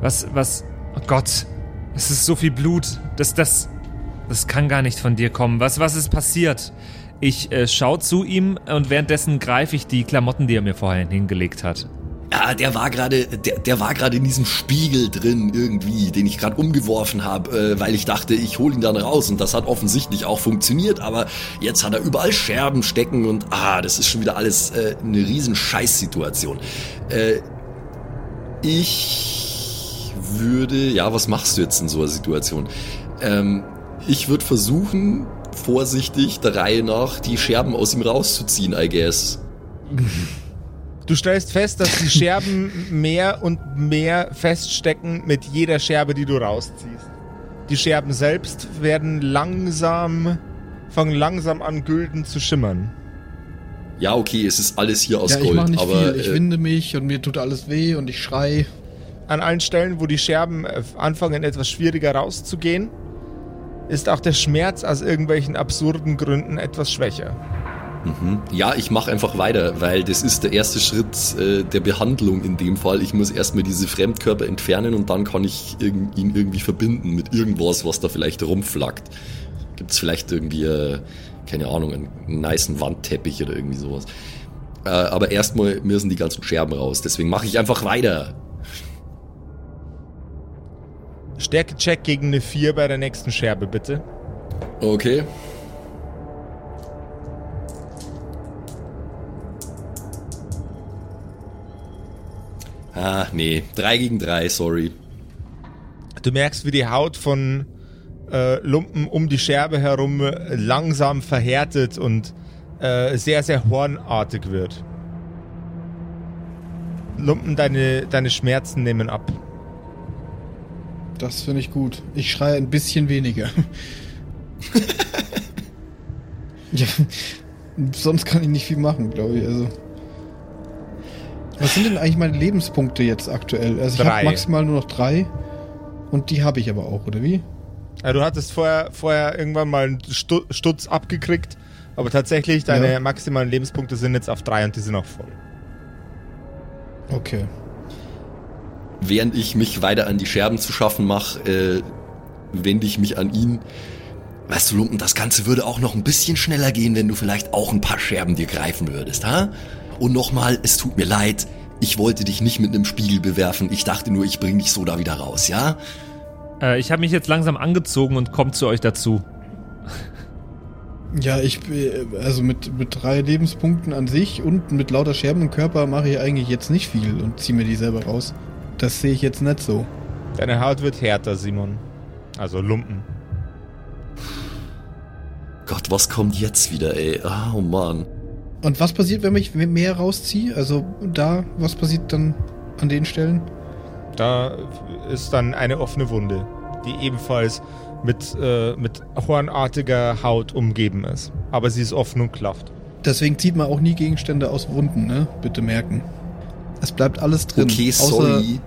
was, was, oh Gott, es ist so viel Blut, das, das, das kann gar nicht von dir kommen. Was, was ist passiert? Ich äh, schau zu ihm und währenddessen greife ich die Klamotten, die er mir vorher hingelegt hat. Ja, der war gerade, der, der war gerade in diesem Spiegel drin irgendwie, den ich gerade umgeworfen habe, äh, weil ich dachte, ich hole ihn dann raus und das hat offensichtlich auch funktioniert, aber jetzt hat er überall Scherben stecken und ah, das ist schon wieder alles äh, eine riesen Scheißsituation. Äh, ich würde, ja, was machst du jetzt in so einer Situation? Ähm, ich würde versuchen, vorsichtig der Reihe nach die Scherben aus ihm rauszuziehen, I guess. Du stellst fest, dass die Scherben mehr und mehr feststecken mit jeder Scherbe, die du rausziehst. Die Scherben selbst werden langsam, fangen langsam an, gülden zu schimmern. Ja, okay, es ist alles hier aus ja, ich Gold, mach nicht aber viel. Ich äh, winde mich und mir tut alles weh und ich schrei. An allen Stellen, wo die Scherben äh, anfangen, etwas schwieriger rauszugehen, ist auch der Schmerz aus irgendwelchen absurden Gründen etwas schwächer. Ja, ich mache einfach weiter, weil das ist der erste Schritt äh, der Behandlung in dem Fall. Ich muss erstmal diese Fremdkörper entfernen und dann kann ich irg ihn irgendwie verbinden mit irgendwas, was da vielleicht rumflackt. Gibt's vielleicht irgendwie, äh, keine Ahnung, einen nicen Wandteppich oder irgendwie sowas. Äh, aber erstmal müssen die ganzen Scherben raus. Deswegen mache ich einfach weiter. Stärkecheck gegen eine 4 bei der nächsten Scherbe, bitte. Okay. Ah, nee. Drei gegen drei, sorry. Du merkst, wie die Haut von äh, Lumpen um die Scherbe herum langsam verhärtet und äh, sehr, sehr hornartig wird. Lumpen, deine, deine Schmerzen nehmen ab. Das finde ich gut. Ich schreie ein bisschen weniger. [LAUGHS] ja, sonst kann ich nicht viel machen, glaube ich. Also. Was sind denn eigentlich meine Lebenspunkte jetzt aktuell? Also ich habe maximal nur noch drei. Und die habe ich aber auch, oder wie? Ja, du hattest vorher, vorher irgendwann mal einen Stu Stutz abgekriegt, aber tatsächlich, deine Ja. maximalen Lebenspunkte sind jetzt auf drei und die sind auch voll. Okay. Während ich mich weiter an die Scherben zu schaffen mache, äh, wende ich mich an ihn. Weißt du, Lumpen, das Ganze würde auch noch ein bisschen schneller gehen, wenn du vielleicht auch ein paar Scherben dir greifen würdest, ha? Und nochmal, es tut mir leid, ich wollte dich nicht mit einem Spiegel bewerfen, ich dachte nur, ich bring dich so da wieder raus, ja? Äh, ich habe mich jetzt langsam angezogen und komme zu euch dazu. Ja, ich, äh, also mit, mit drei Lebenspunkten an sich und mit lauter Scherben im Körper mache ich eigentlich jetzt nicht viel und ziehe mir die selber raus. Das sehe ich jetzt nicht so. Deine Haut wird härter, Simon. Also Lumpen. Gott, was kommt jetzt wieder, ey? Ah, Oh Mann. Und was passiert, wenn ich mehr rausziehe? Also da, was passiert dann an den Stellen? Da ist dann eine offene Wunde, die ebenfalls mit, äh, mit hornartiger Haut umgeben ist. Aber sie ist offen und klafft. Deswegen zieht man auch nie Gegenstände aus Wunden, ne? Bitte merken. Es bleibt alles drin. Okay, außer- sorry.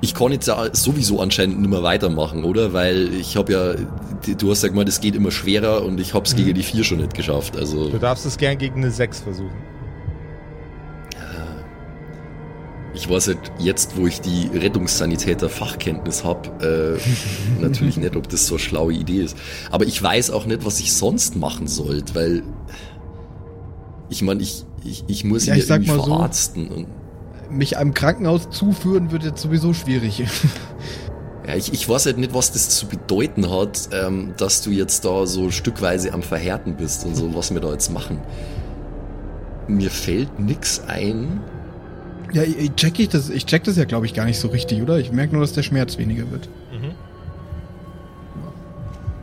Ich kann jetzt ja sowieso anscheinend nicht mehr weitermachen, oder? Weil ich habe ja, du hast ja gemeint, es geht immer schwerer und ich hab's gegen die vier schon nicht geschafft. Also Du darfst es gern gegen eine 6 versuchen. ich weiß halt jetzt, wo ich die Rettungssanitäter Fachkenntnis hab, äh, [LAUGHS] natürlich nicht, ob das so eine schlaue Idee ist. Aber ich weiß auch nicht, was ich sonst machen sollte, weil ich meine, ich, ich, ich muss Ja, ihn ich ja sag irgendwie mal so. verarzten. Und, Mich einem Krankenhaus zuführen wird jetzt sowieso schwierig. [LAUGHS] Ja, ich, ich weiß halt nicht, was das zu bedeuten hat, ähm, dass du jetzt da so stückweise am Verhärten bist und so, was wir da jetzt machen. Mir fällt nix ein. ja, ich, ich check ich das, ich check das ja, glaube ich, gar nicht so richtig, oder? Ich merke nur, dass der Schmerz weniger wird. Mhm.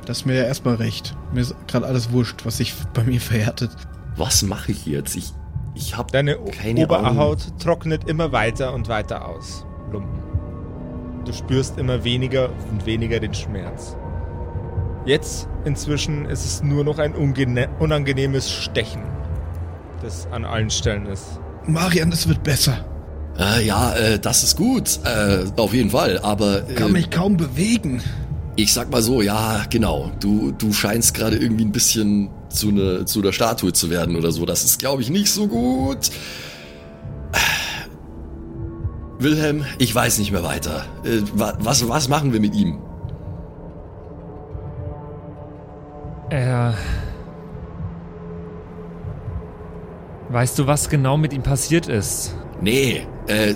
Das ist mir ja erstmal recht. Mir ist gerade alles wurscht, was sich bei mir verhärtet. Was mache ich jetzt? Ich, ich hab Deine keine Ahnung. Oberhaut trocknet immer weiter und weiter aus. Lumpen. Du spürst immer weniger und weniger den Schmerz. Jetzt inzwischen ist es nur noch ein unangenehmes Stechen, das an allen Stellen ist. Marian, es wird besser. Äh, ja, äh, das ist gut, äh, auf jeden Fall, aber Kann äh, mich kaum bewegen. Ich sag mal so, ja, genau. Du, du scheinst gerade irgendwie ein bisschen zu, ne, zu einer Statue zu werden oder so. Das ist, glaube ich, nicht so gut. Wilhelm, ich weiß nicht mehr weiter. Äh, was, was machen wir mit ihm? Er. Weißt du, was genau mit ihm passiert ist? Nee, äh,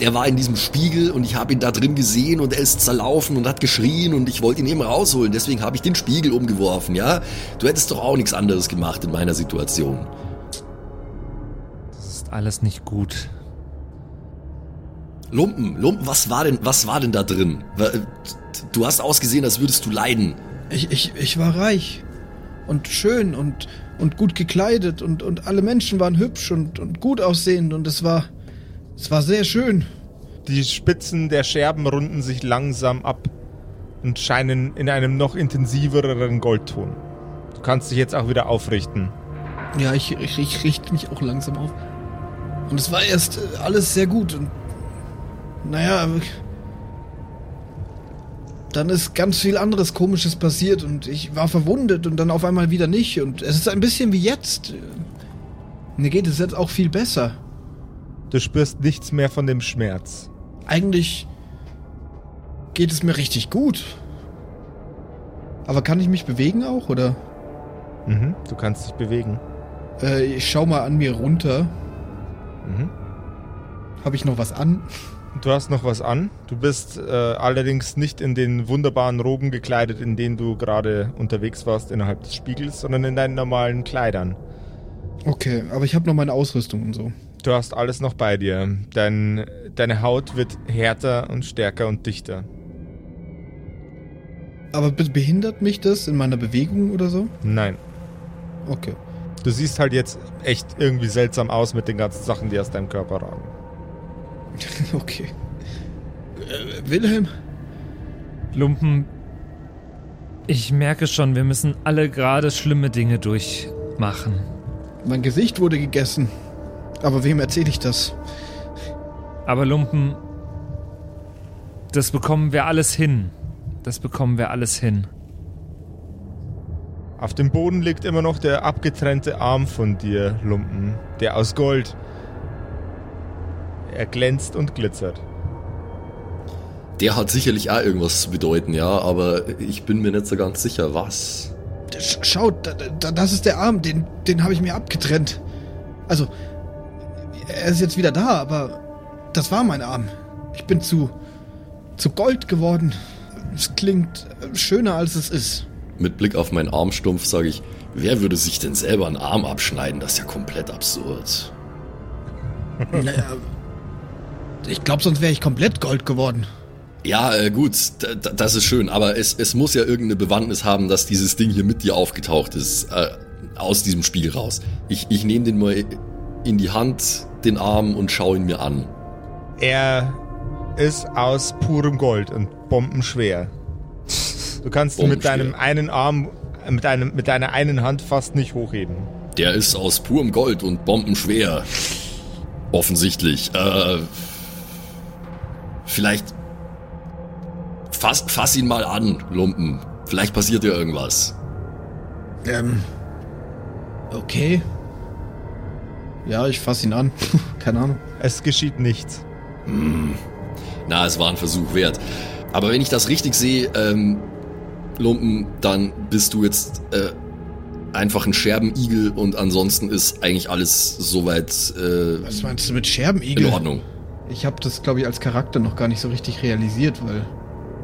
der war in diesem Spiegel und ich habe ihn da drin gesehen und er ist zerlaufen und hat geschrien und ich wollte ihn eben rausholen. Deswegen habe ich den Spiegel umgeworfen, ja? Du hättest doch auch nichts anderes gemacht in meiner Situation. Das ist alles nicht gut. Lumpen, Lumpen, was war denn, was war denn da drin? Du hast ausgesehen, als würdest du leiden. Ich, ich, ich war reich und schön und, und gut gekleidet und, und alle Menschen waren hübsch und, und gut aussehend und es war, es war sehr schön. Die Spitzen der Scherben runden sich langsam ab und scheinen in einem noch intensiveren Goldton. Du kannst dich jetzt auch wieder aufrichten. Ja, ich, ich, ich richte mich auch langsam auf. Und es war erst äh, alles sehr gut und naja, dann ist ganz viel anderes Komisches passiert und ich war verwundet und dann auf einmal wieder nicht und es ist ein bisschen wie jetzt. Mir geht es jetzt auch viel besser. Du spürst nichts mehr von dem Schmerz. Eigentlich geht es mir richtig gut. Aber kann ich mich bewegen auch, oder? Mhm, du kannst dich bewegen. Äh, ich schau mal an mir runter. Mhm. Habe ich noch was an? Du hast noch was an. Du bist äh, allerdings nicht in den wunderbaren Roben gekleidet, in denen du gerade unterwegs warst innerhalb des Spiegels, sondern in deinen normalen Kleidern. Okay, aber ich habe noch meine Ausrüstung und so. Du hast alles noch bei dir. Dein, deine Haut wird härter und stärker und dichter. Aber behindert mich das in meiner Bewegung oder so? Nein. Okay. Du siehst halt jetzt echt irgendwie seltsam aus mit den ganzen Sachen, die aus deinem Körper ragen. [LAUGHS] okay. Äh, Wilhelm? Lumpen, ich merke schon, wir müssen alle gerade schlimme Dinge durchmachen. Mein Gesicht wurde gegessen. Aber wem erzähle ich das? Aber Lumpen, das bekommen wir alles hin. Das bekommen wir alles hin. Auf dem Boden liegt immer noch der abgetrennte Arm von dir, Lumpen. Der aus Gold. Er glänzt und glitzert. Der hat sicherlich auch irgendwas zu bedeuten, ja, aber ich bin mir nicht so ganz sicher, was. Schaut, das ist der Arm, den, den habe ich mir abgetrennt. Also, er ist jetzt wieder da, aber das war mein Arm. Ich bin zu, zu Gold geworden. Es klingt schöner, als es ist. Mit Blick auf meinen Armstumpf sage ich, wer würde sich denn selber einen Arm abschneiden? Das ist ja komplett absurd. [LAUGHS] Naja, ich glaube, sonst wäre ich komplett Gold geworden. Ja, äh, gut, das ist schön, aber es, es muss ja irgendeine Bewandtnis haben, dass dieses Ding hier mit dir aufgetaucht ist, äh, aus diesem Spiel raus. Ich, ich nehme den mal in die Hand, den Arm und schaue ihn mir an. Er ist aus purem Gold und bombenschwer. Du kannst ihn mit deinem einen Arm, mit, einem, mit deiner einen Hand fast nicht hochheben. Der ist aus purem Gold und bombenschwer. Offensichtlich. Äh, vielleicht fass, fass ihn mal an, Lumpen. Vielleicht passiert dir irgendwas. Ähm. Okay. Ja, ich fass ihn an. [LAUGHS] Keine Ahnung. Es geschieht nichts. Hm. Na, es war ein Versuch wert. Aber wenn ich das richtig sehe, ähm, Lumpen, dann bist du jetzt äh, einfach ein Scherbenigel und ansonsten ist eigentlich alles soweit. Äh, Was meinst du mit Scherbenigel? In Ordnung. Ich habe das, glaube ich, als Charakter noch gar nicht so richtig realisiert, weil.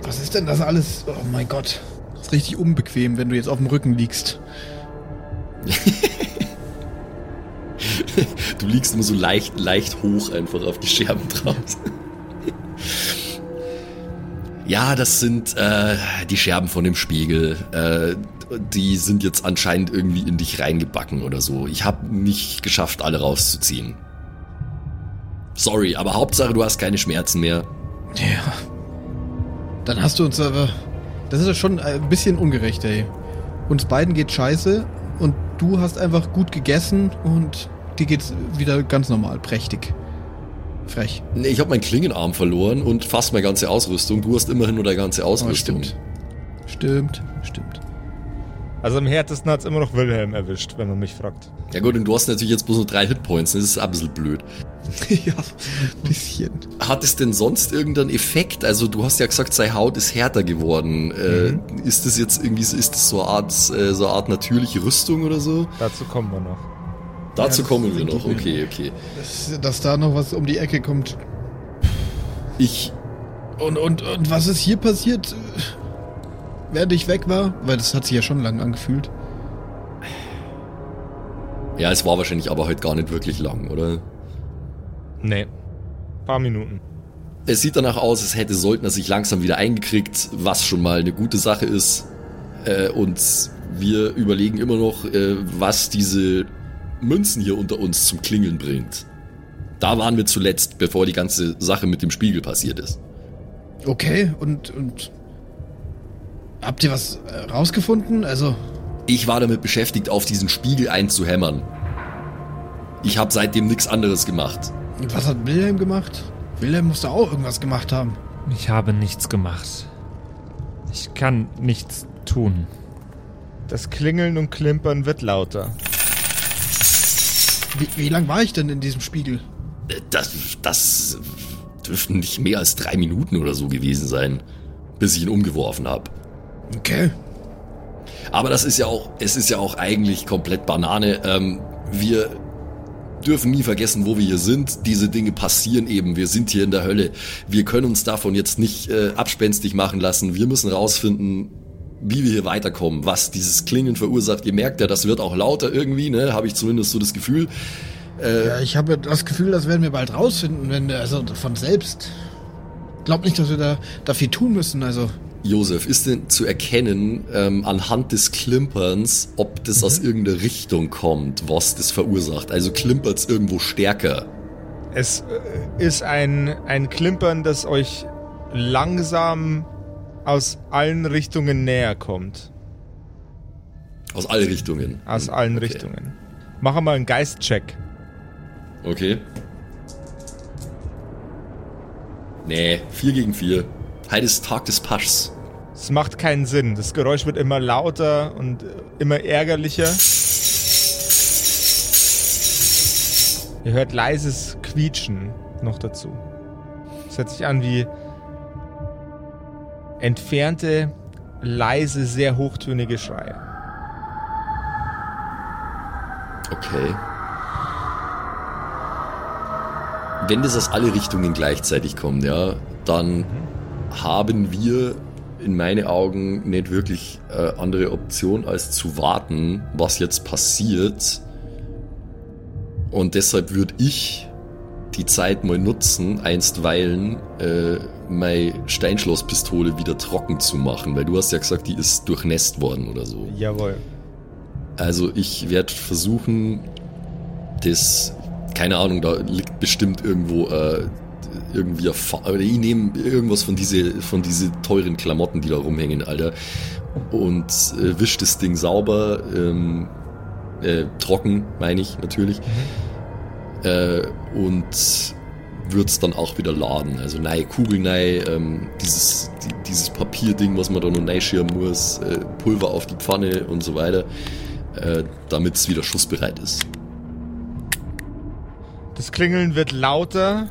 Was ist denn das alles? Oh mein Gott. Das ist richtig unbequem, wenn du jetzt auf dem Rücken liegst. [LAUGHS] du liegst immer so leicht, leicht hoch einfach auf die Scherben drauf. ja, das sind äh, die Scherben von dem Spiegel. Äh, die sind jetzt anscheinend irgendwie in dich reingebacken oder so. Ich habe nicht geschafft, alle rauszuziehen. Sorry, aber Hauptsache, du hast keine Schmerzen mehr. Ja. Dann hast du uns aber. Das ist ja schon ein bisschen ungerecht, ey. Uns beiden geht scheiße und du hast einfach gut gegessen und dir geht's wieder ganz normal, prächtig. Frech. Nee, ich habe meinen Klingenarm verloren und fast meine ganze Ausrüstung. Du hast immerhin nur deine ganze Ausrüstung. Oh, Stimmt, stimmt. Also am härtesten hat's immer noch Wilhelm erwischt, wenn man mich fragt. Ja gut, und du hast natürlich jetzt bloß nur drei Hitpoints, das ist ein bisschen blöd. [LAUGHS] ja, ein bisschen. Hat es denn sonst irgendeinen Effekt? Also du hast ja gesagt, seine Haut ist härter geworden. Äh, ist das jetzt irgendwie, ist das so eine Art, äh, so eine Art natürliche Rüstung oder so? Dazu kommen wir noch. Dazu das kommen wir noch, okay, okay. Dass, dass da noch was um die Ecke kommt. Ich, Und, und, und was ist hier passiert, äh, während ich weg war? Weil das hat sich ja schon lang angefühlt. ja, es war wahrscheinlich aber heute gar nicht wirklich lang, oder? Nee. Paar Minuten. Es sieht danach aus, als hätte Soldner sich langsam wieder eingekriegt, was schon mal eine gute Sache ist. Äh, und wir überlegen immer noch, äh, was diese Münzen hier unter uns zum Klingeln bringt. Da waren wir zuletzt, bevor die ganze Sache mit dem Spiegel passiert ist. Okay, und, und habt ihr was äh, rausgefunden? Also, Ich war damit beschäftigt, auf diesen Spiegel einzuhämmern. Ich habe seitdem nichts anderes gemacht. was hat Wilhelm gemacht? Wilhelm musste auch irgendwas gemacht haben. Ich habe nichts gemacht. Ich kann nichts tun. Das Klingeln und Klimpern wird lauter. Wie, wie lang war ich denn in diesem Spiegel? Das, das dürften nicht mehr als drei Minuten oder so gewesen sein, bis ich ihn umgeworfen habe. Okay. Aber das ist ja auch, es ist ja auch eigentlich komplett Banane. Ähm, wir dürfen nie vergessen, wo wir hier sind. Diese Dinge passieren eben. Wir sind hier in der Hölle. Wir können uns davon jetzt nicht äh, abspenstig machen lassen. Wir müssen rausfinden, wie wir hier weiterkommen, was dieses Klingen verursacht. Ihr merkt ja, das wird auch lauter irgendwie, ne? Habe ich zumindest so das Gefühl. Ja, ich habe das Gefühl, das werden wir bald rausfinden, wenn wir, also von selbst. Glaub nicht, dass wir da, da viel tun müssen, also. Josef, ist denn zu erkennen ähm, anhand des Klimperns, ob das aus irgendeiner Richtung kommt, was das verursacht? Also klimpert's irgendwo stärker? Es äh, ist ein, ein Klimpern, das euch langsam aus allen Richtungen näher kommt. Aus alle Richtungen. Aus allen Okay. Richtungen. Mach mal einen Geistcheck. Okay. Nee, 4 gegen 4. Heute ist Tag des Paschs. Es macht keinen Sinn. Das Geräusch wird immer lauter und immer ärgerlicher. Ihr hört leises Quietschen noch dazu. Es hört sich an wie entfernte, leise, sehr hochtönige Schreie. Okay. Wenn das aus alle Richtungen gleichzeitig kommt, ja, dann haben wir in meinen Augen nicht wirklich äh, andere Option als zu warten, was jetzt passiert. Und deshalb würde ich die Zeit mal nutzen, einstweilen äh, meine Steinschlosspistole wieder trocken zu machen, weil du hast ja gesagt, die ist durchnässt worden oder so. Jawohl. Also ich werde versuchen, das, keine Ahnung, da liegt bestimmt irgendwo äh, irgendwie, oder ich nehme irgendwas von diese, von diese teuren Klamotten, die da rumhängen, Alter, und äh, wisch das Ding sauber, ähm, äh, trocken, meine ich natürlich, äh, und wird's dann auch wieder laden. Also neue Kugeln, nein, ähm, dieses, die, dieses Papierding, was man da noch reinschirmen muss, äh, Pulver auf die Pfanne und so weiter, äh, damit es wieder schussbereit ist. Das Klingeln wird lauter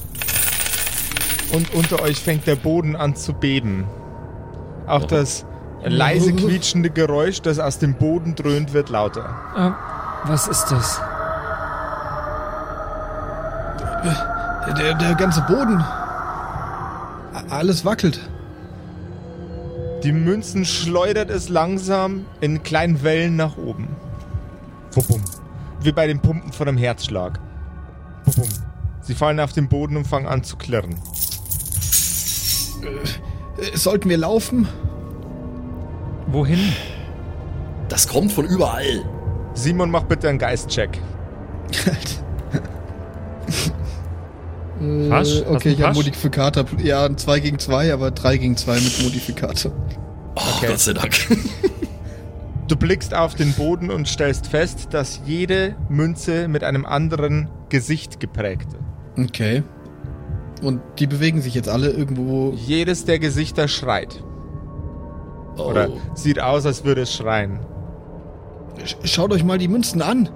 und unter euch fängt der Boden an zu beben. Auch das leise quietschende Geräusch, das aus dem Boden dröhnt, wird lauter. Ähm, was ist das? Der, der ganze Boden. Alles wackelt. Die Münzen schleudert es langsam in kleinen Wellen nach oben. Wubum. Wie bei den Pumpen von einem Herzschlag. Wubum. Sie fallen auf den Boden und fangen an zu klirren. Äh, Sollten wir laufen? Wohin? Das kommt von überall. Simon, mach bitte einen Geistcheck. [LAUGHS] Äh, du Okay, ich habe? Modifikator. Ja, ein 2 gegen 2, aber 3 gegen 2 mit Modifikator. Oh, Okay. Gott sei Dank. Du blickst auf den Boden und stellst fest, dass jede Münze mit einem anderen Gesicht geprägt ist. Okay. Und die bewegen sich jetzt alle irgendwo. Jedes der Gesichter schreit. Oder sieht aus, als würde es schreien. Sch- Schaut euch mal die Münzen an.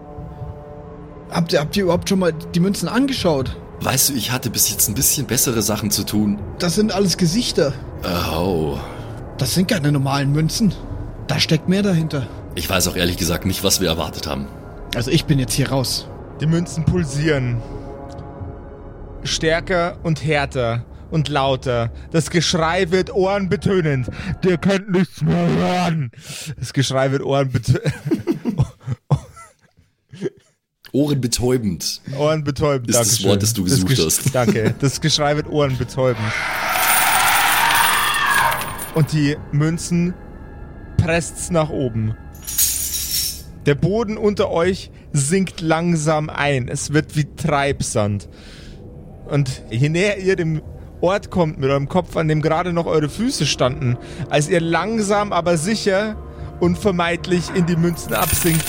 Habt ihr, habt ihr überhaupt schon mal die Münzen angeschaut? Weißt du, ich hatte bis jetzt ein bisschen bessere Sachen zu tun. Das sind alles Gesichter. Oh. Das sind keine normalen Münzen. Da steckt mehr dahinter. Ich weiß auch ehrlich gesagt nicht, was wir erwartet haben. Also ich bin jetzt hier raus. Die Münzen pulsieren. Stärker und härter und lauter. Das Geschrei wird ohrenbetönend. Ihr könnt nichts mehr hören. Das Geschrei wird ohrenbetönend. [LAUGHS] Ohrenbetäubend. ohrenbetäubend. Ist das Dankeschön. Wort, das du gesucht Gesch- hast. [LAUGHS] Danke. Das Geschrei wird ohrenbetäubend. Und die Münzen presst's nach oben. Der Boden unter euch sinkt langsam ein. Es wird wie Treibsand. Und je näher ihr dem Ort kommt mit eurem Kopf, an dem gerade noch eure Füße standen, als ihr langsam aber sicher unvermeidlich in die Münzen absinkt,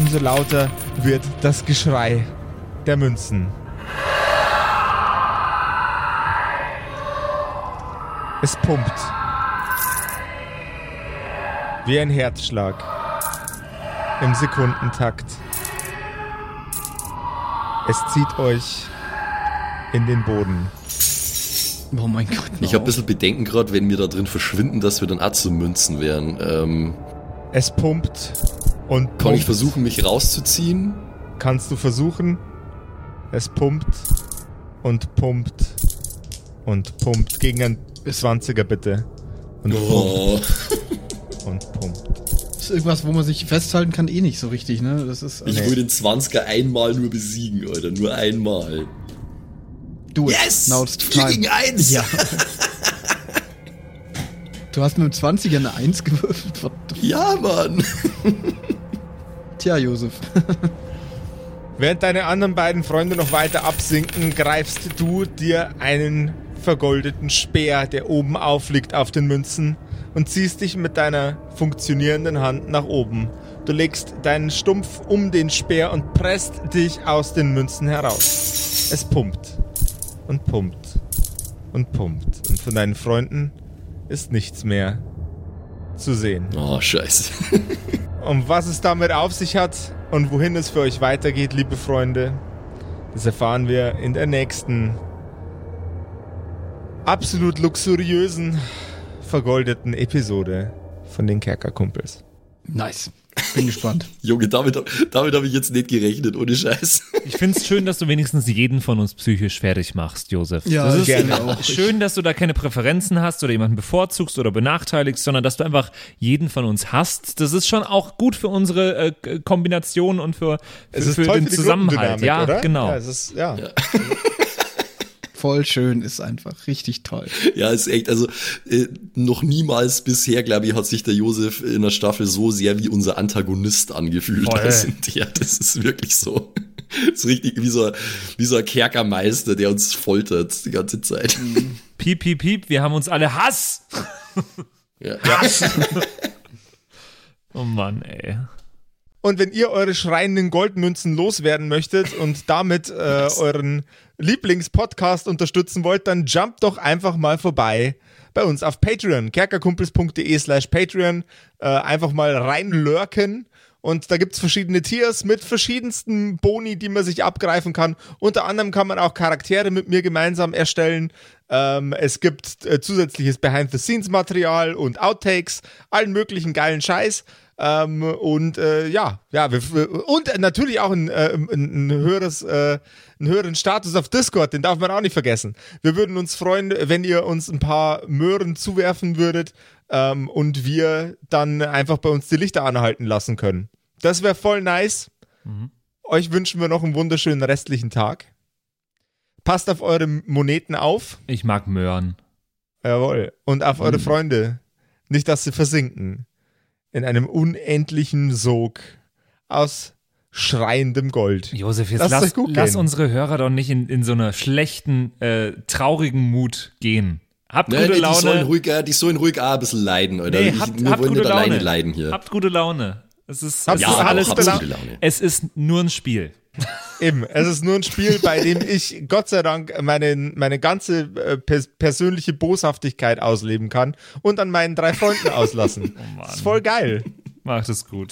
umso lauter wird das Geschrei der Münzen. Es pumpt. Wie ein Herzschlag. Im Sekundentakt. Es zieht euch in den Boden. Oh mein Gott. Ich habe ein bisschen Bedenken gerade, wenn wir da drin verschwinden, dass wir dann auch zu Münzen wären. Ähm, Es pumpt und pumpt. kann ich versuchen, mich rauszuziehen? Kannst du versuchen. Es pumpt und pumpt und pumpt. Gegen ein 20er bitte. Und Oh. pumpt und pumpt. Das ist irgendwas, wo man sich festhalten kann, eh nicht so richtig, ne? Das ist. Ich Nee. will den 20er einmal nur besiegen, Alter. Nur einmal. du Now it's time. eins! Ja. Du hast mit dem 20er eine 1 gewürfelt. Ja, Mann. Tja, Josef. [LAUGHS] Während deine anderen beiden Freunde noch weiter absinken, greifst du dir einen vergoldeten Speer, der oben aufliegt auf den Münzen, und ziehst dich mit deiner funktionierenden Hand nach oben. Du legst deinen Stumpf um den Speer und presst dich aus den Münzen heraus. Es pumpt und pumpt und pumpt. Und von deinen Freunden ist nichts mehr zu sehen. Oh, scheiße. [LAUGHS] Und was es damit auf sich hat und wohin es für euch weitergeht, liebe Freunde, das erfahren wir in der nächsten absolut luxuriösen, vergoldeten Episode von den Kerkerkumpels. Nice. Bin gespannt. [LAUGHS] Junge, damit, damit habe ich jetzt nicht gerechnet, ohne Scheiß. Ich finde es schön, dass du wenigstens jeden von uns psychisch fertig machst, Josef. Ja, das ist gerne. auch. schön, dass du da keine Präferenzen hast oder jemanden bevorzugst oder benachteiligst, sondern dass du einfach jeden von uns hast. Das ist schon auch gut für unsere äh, Kombination und für, für, für den Zusammenhalt. Gruppendynamik, Ja, oder? genau. Ja, es ist, ja. [LAUGHS] Voll schön, ist einfach richtig toll. Ja, ist echt, also äh, noch niemals bisher, glaube ich, hat sich der Josef in der Staffel so sehr wie unser Antagonist angefühlt. Also, ja, das ist wirklich so. Das ist richtig wie so, wie so ein Kerkermeister, der uns foltert die ganze Zeit. Piep, piep, piep, wir haben uns alle Hass. Ja. [LAUGHS] Oh Mann, ey. Und wenn ihr eure schreienden Goldmünzen loswerden möchtet und damit äh, euren Lieblingspodcast unterstützen wollt, dann jumpt doch einfach mal vorbei bei uns auf Patreon, kerkerkumpels.de slash Patreon. Äh, einfach mal reinlurken. Und da gibt's verschiedene Tiers mit verschiedensten Boni, die man sich abgreifen kann. Unter anderem kann man auch Charaktere mit mir gemeinsam erstellen. Ähm, es gibt äh, zusätzliches Behind-the-Scenes-Material und Outtakes, allen möglichen geilen Scheiß. Ähm, und äh, ja, ja, wir, wir- und natürlich auch ein, äh, ein, höheres, äh, einen höheren Status auf Discord, den darf man auch nicht vergessen. Wir würden uns freuen, wenn ihr uns ein paar Möhren zuwerfen würdet ähm, und wir dann einfach bei uns die Lichter anhalten lassen können. Das wäre voll nice. Euch wünschen wir noch einen wunderschönen restlichen Tag. Passt auf eure Moneten auf. Ich mag Möhren. Jawohl. Und auf Mhm. eure Freunde. Nicht, dass sie versinken. In einem unendlichen Sog aus schreiendem Gold. Josef, jetzt Lasst lass, lass unsere Hörer doch nicht in, in so einer schlechten, äh, traurigen Mut gehen. Habt Nein, gute die, sollen Laune. ruhig, äh, die sollen ruhg auch ein bisschen leiden, oder? Nee, ich, habt, wir habt wollen gute nicht Laune. alleine leiden hier. Habt gute Laune. Es ist, es ja, ist alles auch, gute Laune. Es ist nur ein Spiel. Eben, es ist nur ein Spiel, bei dem ich Gott sei Dank meine, meine ganze äh, pers persönliche Boshaftigkeit ausleben kann und an meinen drei Freunden auslassen. Oh ist voll geil. Macht es gut.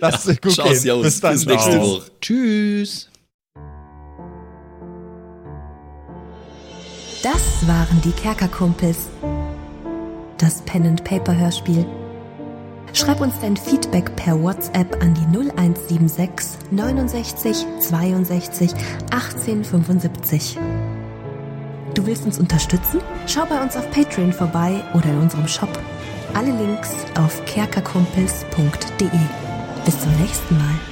Lasst es euch gut Schau gehen. sie aus. Bis dann. Bis nächste. Woche. Tschüss. Das waren die Kerkerkumpels. Das Pen and Paper Hörspiel. Schreib uns dein Feedback per WhatsApp an die 0176 69 62 18 75. Du willst uns unterstützen? Schau bei uns auf Patreon vorbei oder in unserem Shop. Alle Links auf kerkerkumpels.de. Bis zum nächsten Mal.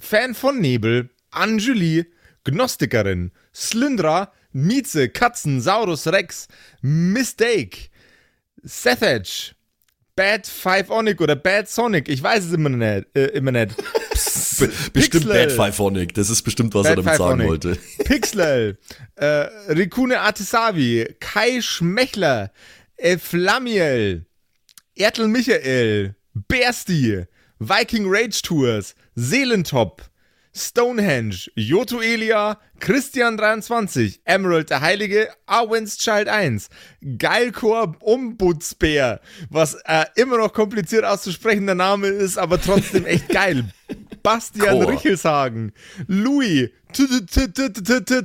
Fan von Nebel, Anjuli, Gnostikerin, Slyndra, Mieze, Katzen, Saurus Rex, Mistake, Sethage, Bad Five Onic oder Bad Sonic, ich weiß es immer nicht. Äh, immer nicht. Be [LAUGHS] bestimmt Pixel. Bad Fiveonic. Das ist bestimmt, was Bad er damit Five sagen Onic. wollte. [LAUGHS] Pixel, äh, Rikune Artisavi, Kai Schmechler, Eflamiel, Ertel Michael, Bersti, Viking Rage Tours, Seelentop, Stonehenge, Joto Elia, Christian23, Emerald der Heilige, Arwen's Child 1, Geilkor Ombudsbär, was äh, immer noch kompliziert auszusprechender Name ist, aber trotzdem echt [LAUGHS] geil. Bastian Chor. Richelshagen, Louis,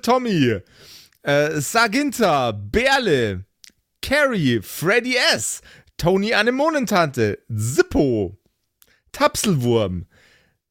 Tommy, äh, Saginta, Berle, Carrie, Freddy S., Tony Anemonentante, Zippo, Tapselwurm,